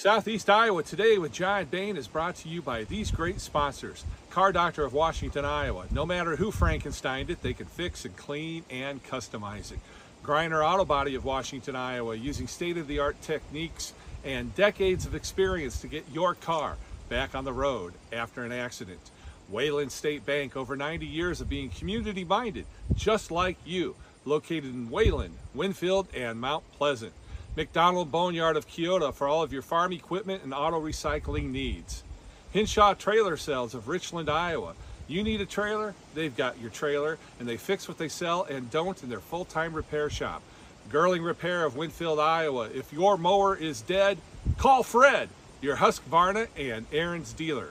Southeast Iowa Today with John Bain is brought to you by these great sponsors. Car Doctor of Washington, Iowa. No matter who Frankensteined it, they can fix and clean and customize it. Griner Auto Body of Washington, Iowa, using state-of-the-art techniques and decades of experience to get your car back on the road after an accident. Wayland State Bank, over 90 years of being community-minded, just like you, located in Wayland, Winfield, and Mount Pleasant. McDonald Boneyard of Keota for all of your farm equipment and auto recycling needs. Hinshaw Trailer Sales of Richland, Iowa. You need a trailer, they've got your trailer, and they fix what they sell and don't in their full-time repair shop. Girling Repair of Winfield, Iowa. If your mower is dead, call Fred, your Husqvarna and Ariens dealer.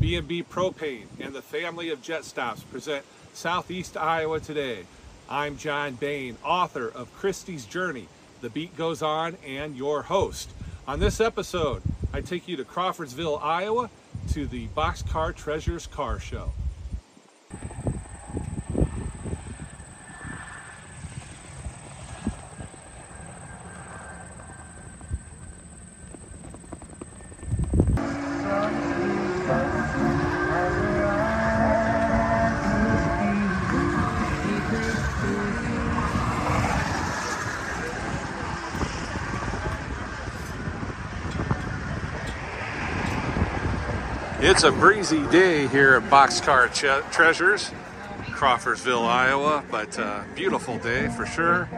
B&B Propane and the family of Jet Stops present Southeast Iowa Today. I'm John Bain, author of Christie's Journey, The Beat Goes On, and your host. On this episode, I take you to Crawfordsville, Iowa, to the Boxcar Treasures Car Show. It's a breezy day here at Boxcar Treasures, Crawfordsville, Iowa, but uh, beautiful day for sure.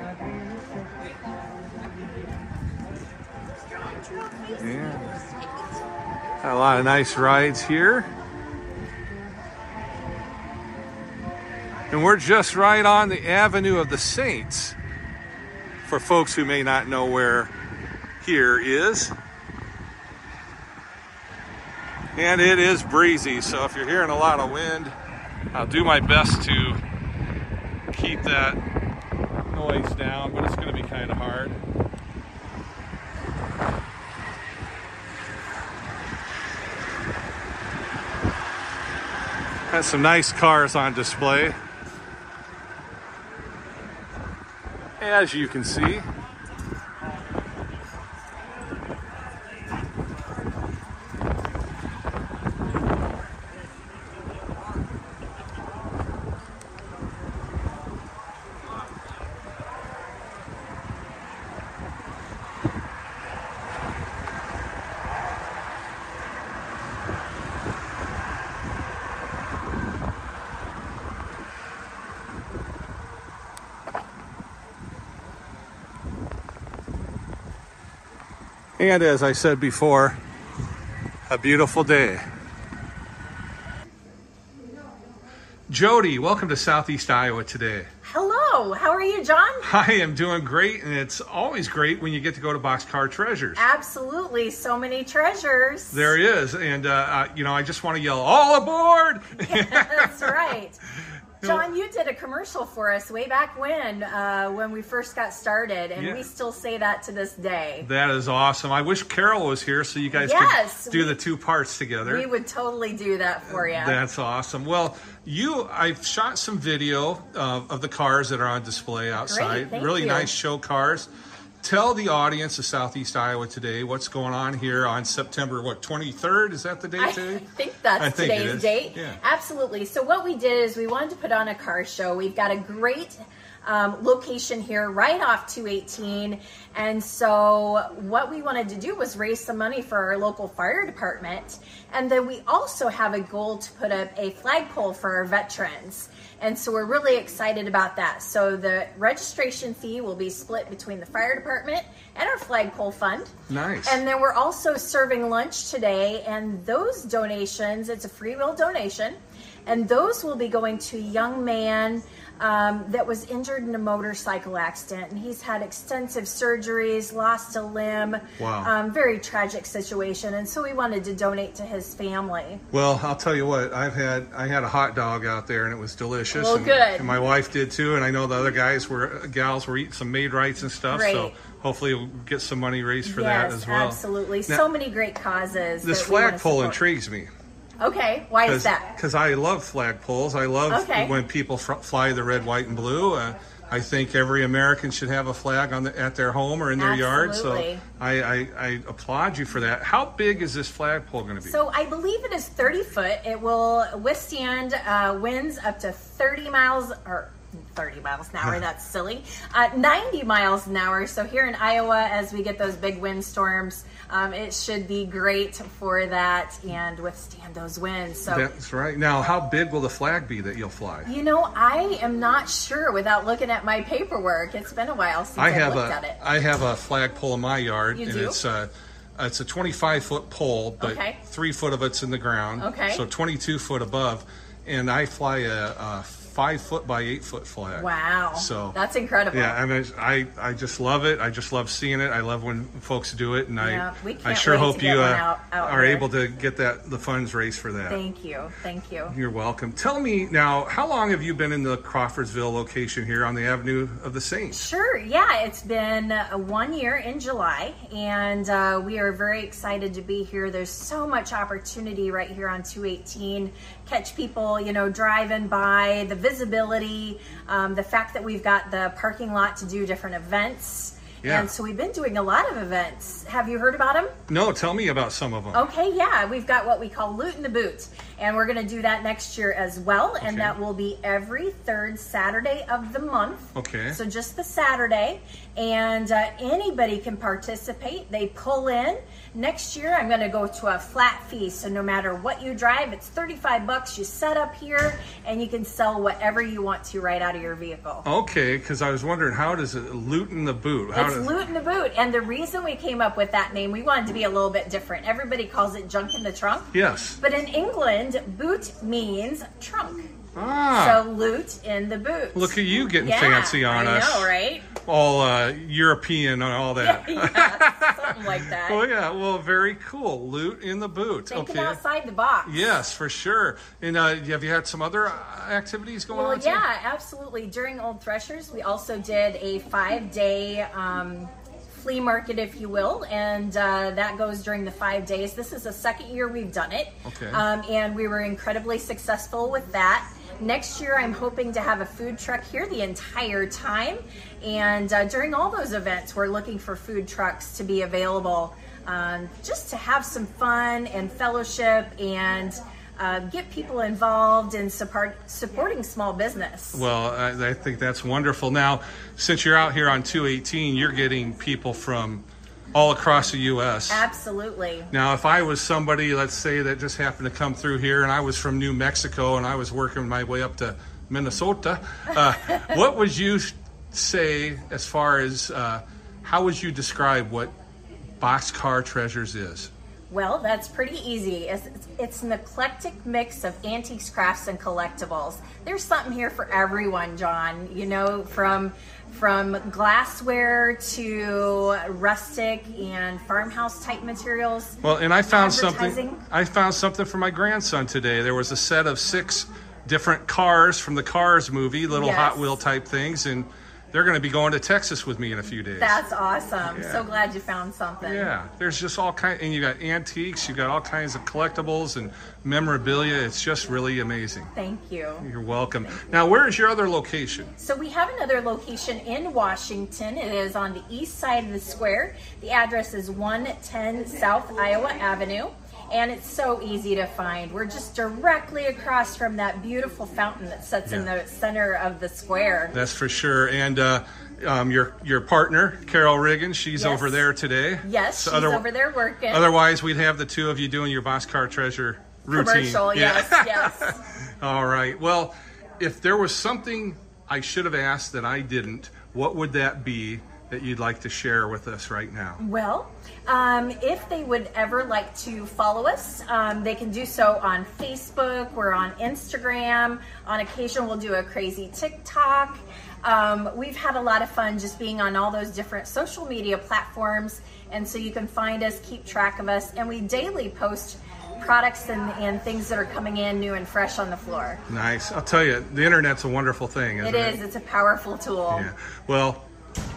Yeah. Got a lot of nice rides here. And we're just right on the Avenue of the Saints for folks who may not know where here is. And it is breezy, so if you're hearing a lot of wind, I'll do my best to keep that noise down, but it's going to be kind of hard. Has some nice cars on display. As you can see. And as I said before, a beautiful day. Jodie, welcome to Southeast Iowa today. Hello, how are you, John? I am doing great, and it's always great when you get to go to Boxcar Treasures. Absolutely, so many treasures. There is, and uh, uh, you know, I just want to yell, "All aboard!" That's right. John, you did a commercial for us way back when, uh, when we first got started, and Yeah. we still say that to this day. That is awesome. I wish Carol was here so you guys Yes, could do we- the two parts together. We would totally do that for you. That's awesome. Well, you, I've shot some video of, of the cars that are on display outside. thank really you. nice show cars. Tell the audience of Southeast Iowa today what's going on here on September what 23rd? Is that the date I today? think that's I think today's date. Yeah. Absolutely. So what we did is we wanted to put on a car show. We've got a great um, location here right off 218. And so what we wanted to do was raise some money for our local fire department. And then we also have a goal to put up a flagpole for our veterans. And so we're really excited about that. So the registration fee will be split between the fire department and our flagpole fund. Nice. And then we're also serving lunch today, and those donations, it's a free will donation, and those will be going to a young man um, that was injured in a motorcycle accident. And he's had extensive surgeries, lost a limb. Wow. Um, very tragic situation. And so we wanted to donate to his family. Well, I'll tell you what. I've had I had a hot dog out there, and it was delicious. Well, and, good. And my wife did too, and I know the other guys were gals were eating some Maid-Rites and stuff. So hopefully, we'll get some money raised for yes, that as well. absolutely. Now, so many great causes. This that we wanna flagpole intrigues me. Okay, why is that? Because I love flagpoles. I love Okay. when people fr- fly the red, white, and blue. Uh, I think every American should have a flag on the, at their home or in their yard. So I, I, I applaud you for that. How big is this flagpole going to be? So I believe it is 30 foot. It will withstand uh, winds up to 30 miles or 30 miles an hour. That's silly. Uh, 90 miles an hour. So here in Iowa, as we get those big windstorms, um, it should be great for that and withstand those winds. So. That's right. Now, how big will the flag be that you'll fly? You know, I am not sure without looking at my paperwork. It's been a while since I have looked a at it. I have a flagpole in my yard, You and do? it's a it's a 25 foot pole, but Okay. three foot of it's in the ground. Okay. So 22 foot above, and I fly a, a five foot by eight foot flag. Wow. So that's incredible. Yeah, and I, I I just love it. I just love seeing it. I love when folks do it, and Yeah, I I sure hope you uh, out- out are able to get that the funds raised for that. Thank you. Thank you. You're welcome. Tell me now, how long have you been in the Crawfordsville location here on the Avenue of the Saints? Sure. Yeah, it's been uh, one year in July, and uh, we are very excited to be here. There's so much opportunity right here on 218. Catch people, you know, driving by, the visibility, um, the fact that we've got the parking lot to do different events. Yeah. And so we've been doing a lot of events. Have you heard about them? No, tell me about some of them. Okay, yeah, we've got what we call Loot in the Boot, and we're going to do that next year as well, and Okay. that will be every third Saturday of the month. Okay. So just the Saturday, and uh, anybody can participate. They pull in. Next year, I'm going to go to a flat fee, so no matter what you drive, it's 35 bucks. You set up here, and you can sell whatever you want to right out of your vehicle. Okay, because I was wondering how does it loot in the boot? How It's does, Loot in the Boot, and the reason we came up with that name, we wanted to be a little bit different. Everybody calls it junk in the trunk. yes. But in England, boot means trunk. Ah, So loot in the boot. look at you getting yeah, fancy on I us. know, right? All uh, European and all that. yeah, something like that. Oh yeah, well, very cool. Loot in the boot. Thinking okay. outside the box. Yes, for sure. And uh, have you had some other uh, activities going Well, on? too? yeah, absolutely. During Old Threshers, we also did a five day um, flea market, if you will, and uh, that goes during the five days. This is the second year we've done it. Okay. Um, and we were incredibly successful with that. Next year, I'm hoping to have a food truck here the entire time. And uh, during all those events, we're looking for food trucks to be available um, just to have some fun and fellowship and uh, get people involved in support, supporting small business. Well, I, I think that's wonderful. Now, since you're out here on 218, you're getting people from all across the U.S. Absolutely. Now, if I was somebody, let's say, that just happened to come through here and I was from New Mexico and I was working my way up to Minnesota, uh, what would you say as far as uh, how would you describe what Boxcar Treasures is? Well, that's pretty easy. It's, it's an eclectic mix of antiques, crafts, and collectibles. There's something here for everyone, John. You know, from from glassware to rustic and farmhouse type materials. Well, and I found something. I found something for my grandson today. There was a set of six different cars from the Cars movie, little Yes. Hot Wheel type things, and they're going to be going to Texas with me in a few days. That's awesome. Yeah. So glad you found something. yeah, there's just all kind, and you got antiques, you got all kinds of collectibles and memorabilia. It's just really amazing. Thank you. You're welcome. Now, where is your other location? So we have another location in Washington. It is on the east side of the square. The address is 110 South Iowa Avenue. And it's so easy to find. We're just directly across from that beautiful fountain that sits in the center of the square. That's for sure. And uh, um, your your partner, Carol Riggin, she's Yes. over there today. Yes, So she's other- over there working. Otherwise, we'd have the two of you doing your Boxcar Treasure routine. Commercial, Yeah. yes, yes. All right. Well, if there was something I should have asked that I didn't, what would that be that you'd like to share with us right now? Well, um, if they would ever like to follow us, um, they can do so on Facebook. We're on Instagram. On occasion, we'll do a crazy TikTok. Um, we've had a lot of fun just being on all those different social media platforms. And so you can find us, keep track of us, and we daily post products and, and things that are coming in new and fresh on the floor. Nice. I'll tell you, the internet's a wonderful thing, isn't It it? is, it's a powerful tool. Yeah. Well,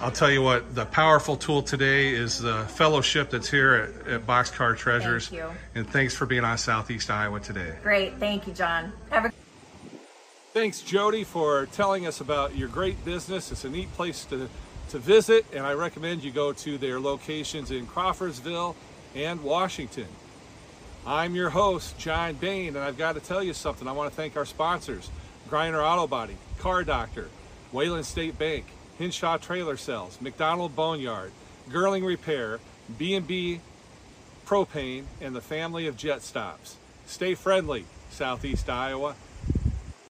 I'll tell you what, the powerful tool today is the fellowship that's here at, at Boxcar Treasures. Thank you. And thanks for being on Southeast Iowa today. Great. Thank you, John. Have a Thanks, Jodie, for telling us about your great business. It's a neat place to, to visit, and I recommend you go to their locations in Crawfordsville and Washington. I'm your host, John Bain, and I've got to tell you something. I want to thank our sponsors Griner Auto Body, Car Doctor, Wayland State Bank, Hinshaw Trailer Sales, McDonald Boneyard, Girling Repair, B&B Propane, and the family of Jet Stops. Stay friendly, Southeast Iowa.